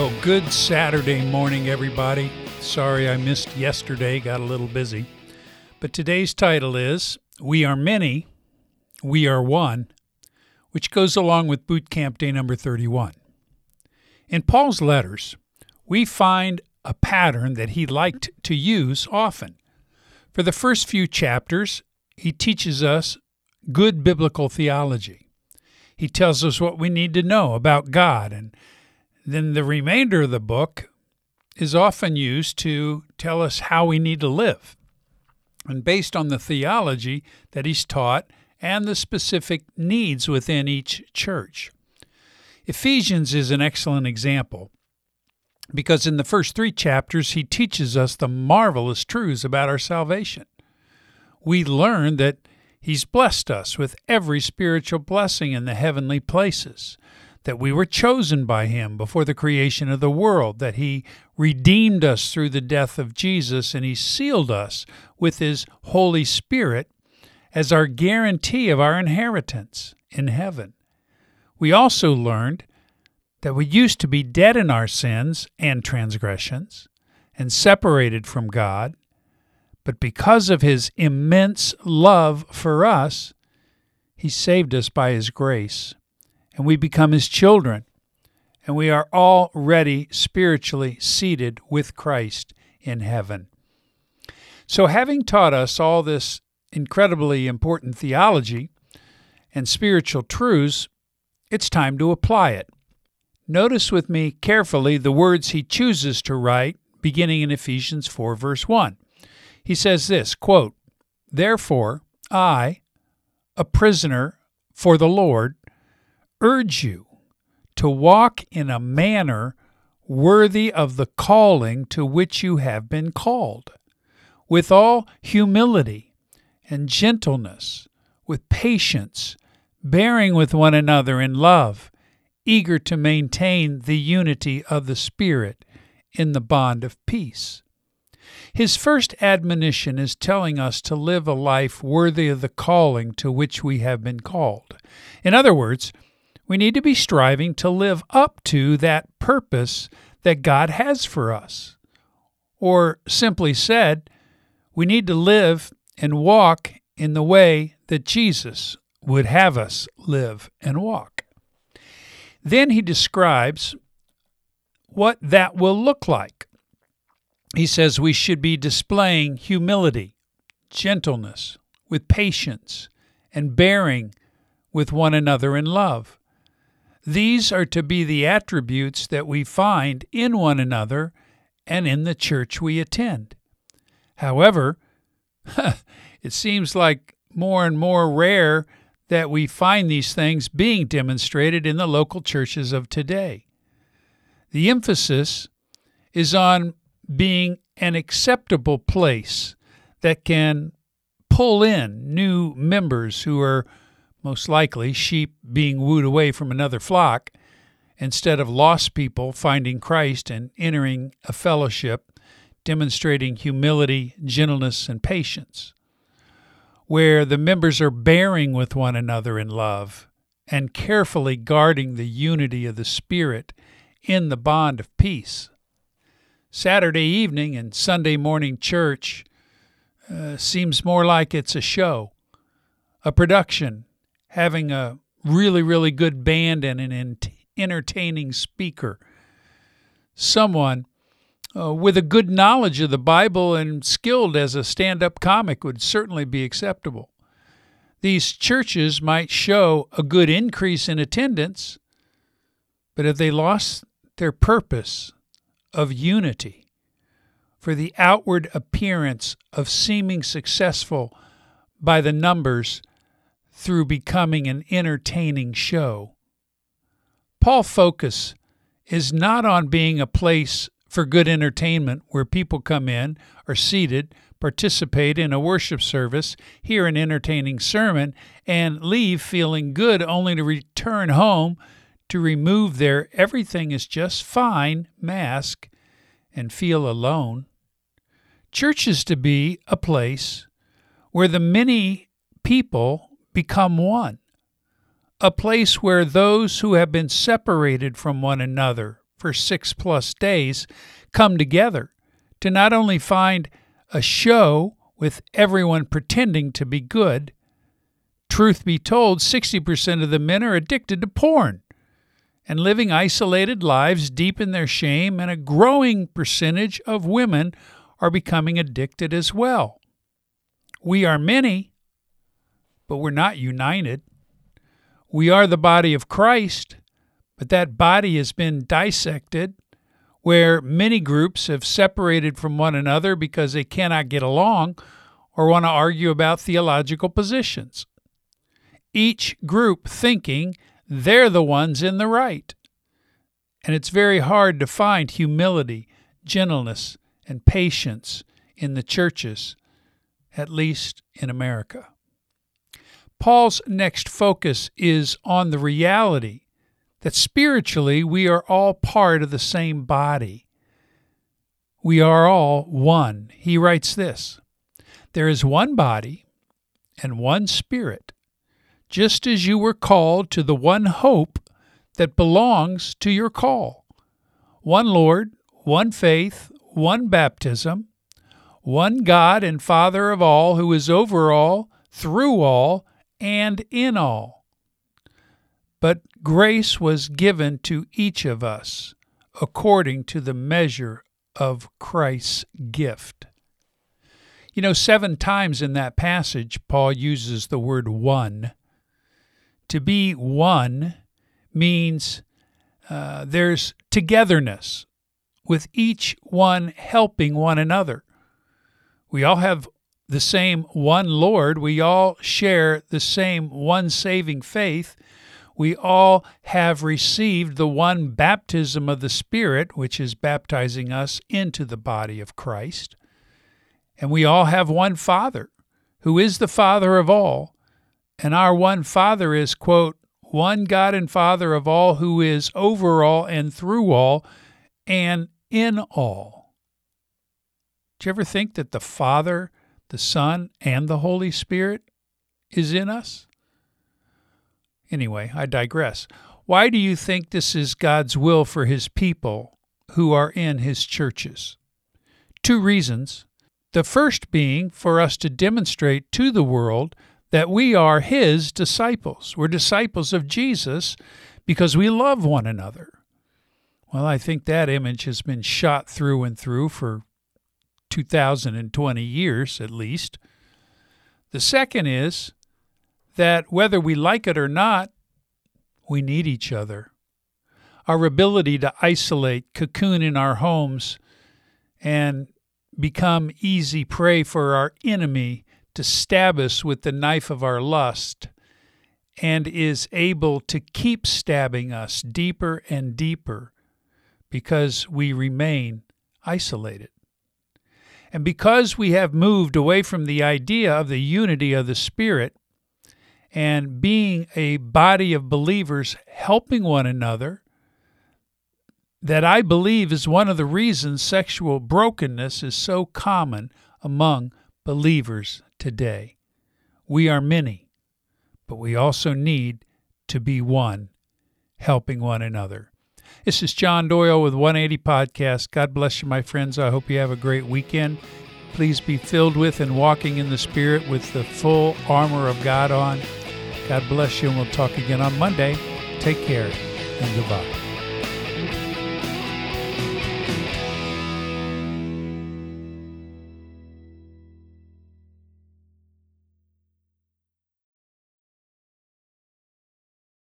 Well, good Saturday morning, everybody. Sorry I missed yesterday, got a little busy. But today's title is We Are Many, We Are One, which goes along with Boot Camp Day number 31. In Paul's letters, we find a pattern that he liked to use often. For the first few chapters, he teaches us good biblical theology. He tells us what we need to know about God and then the remainder of the book is often used to tell us how we need to live. And based on the theology that he's taught and the specific needs within each church. Ephesians is an excellent example because in the first three chapters, he teaches us the marvelous truths about our salvation. We learn that he's blessed us with every spiritual blessing in the heavenly places that we were chosen by him before the creation of the world, that he redeemed us through the death of Jesus, and he sealed us with his Holy Spirit as our guarantee of our inheritance in heaven. We also learned that we used to be dead in our sins and transgressions and separated from God, but because of his immense love for us, he saved us by his grace and we become his children. And we are already spiritually seated with Christ in heaven. So, having taught us all this incredibly important theology and spiritual truths, it's time to apply it. Notice with me carefully the words he chooses to write beginning in Ephesians 4, verse 1. He says this quote, Therefore, I, a prisoner for the Lord, urge you to walk in a manner worthy of the calling to which you have been called, with all humility and gentleness, with patience, bearing with one another in love, eager to maintain the unity of the Spirit in the bond of peace. His first admonition is telling us to live a life worthy of the calling to which we have been called. In other words, we need to be striving to live up to that purpose that God has for us. Or simply said, we need to live and walk in the way that Jesus would have us live and walk. Then he describes what that will look like. He says we should be displaying humility, gentleness, with patience, and bearing with one another in love. These are to be the attributes that we find in one another and in the church we attend. However, it seems like more and more rare that we find these things being demonstrated in the local churches of today. The emphasis is on being an acceptable place that can pull in new members who are most likely sheep being wooed away from another flock, instead of lost people finding Christ and entering a fellowship demonstrating humility, gentleness, and patience, where the members are bearing with one another in love and carefully guarding the unity of the Spirit in the bond of peace. Saturday evening and Sunday morning church uh, seems more like it's a show, a production having a really, really good band and an entertaining speaker. Someone uh, with a good knowledge of the Bible and skilled as a stand up comic would certainly be acceptable. These churches might show a good increase in attendance, but if they lost their purpose of unity, for the outward appearance of seeming successful by the numbers through becoming an entertaining show. Paul focus is not on being a place for good entertainment where people come in, are seated, participate in a worship service, hear an entertaining sermon, and leave feeling good only to return home to remove their everything is just fine mask and feel alone. Church is to be a place where the many people become one, a place where those who have been separated from one another for six plus days come together to not only find a show with everyone pretending to be good. Truth be told, 60% of the men are addicted to porn and living isolated lives deep in their shame, and a growing percentage of women are becoming addicted as well. We are many, but we're not united. We are the body of Christ, but that body has been dissected where many groups have separated from one another because they cannot get along or want to argue about theological positions. Each group thinking they're the ones in the right. And it's very hard to find humility, gentleness, and patience in the churches, at least in America. Paul's next focus is on the reality that spiritually we are all part of the same body. We are all one. He writes this There is one body and one spirit, just as you were called to the one hope that belongs to your call. One Lord, one faith, one baptism, one God and Father of all, who is over all, through all, and in all but grace was given to each of us according to the measure of Christ's gift. You know, seven times in that passage, Paul uses the word one. To be one means uh, there's togetherness, with each one helping one another. We all have the same one Lord, we all share the same one saving faith we all have received the one baptism of the Spirit, which is baptizing us into the body of Christ. And we all have one Father, who is the Father of all. And our one Father is, quote, one God and Father of all, who is over all and through all and in all. Do you ever think that the Father, the Son, and the Holy Spirit is in us? Anyway, I digress. Why do you think this is God's will for his people who are in his churches? Two reasons. The first being for us to demonstrate to the world that we are his disciples. We're disciples of Jesus because we love one another. Well, I think that image has been shot through and through for 2020 years at least. The second is that whether we like it or not, we need each other. Our ability to isolate, cocoon in our homes, and become easy prey for our enemy to stab us with the knife of our lust, and is able to keep stabbing us deeper and deeper because we remain isolated. And because we have moved away from the idea of the unity of the Spirit and being a body of believers helping one another that I believe is one of the reasons sexual brokenness is so common among believers today. We are many, but we also need to be one, helping one another. This is John Doyle with 180 Podcast. God bless you, my friends. I hope you have a great weekend. Please be filled with and walking in the Spirit with the full armor of God on. God bless you, and we'll talk again on Monday. Take care, and goodbye.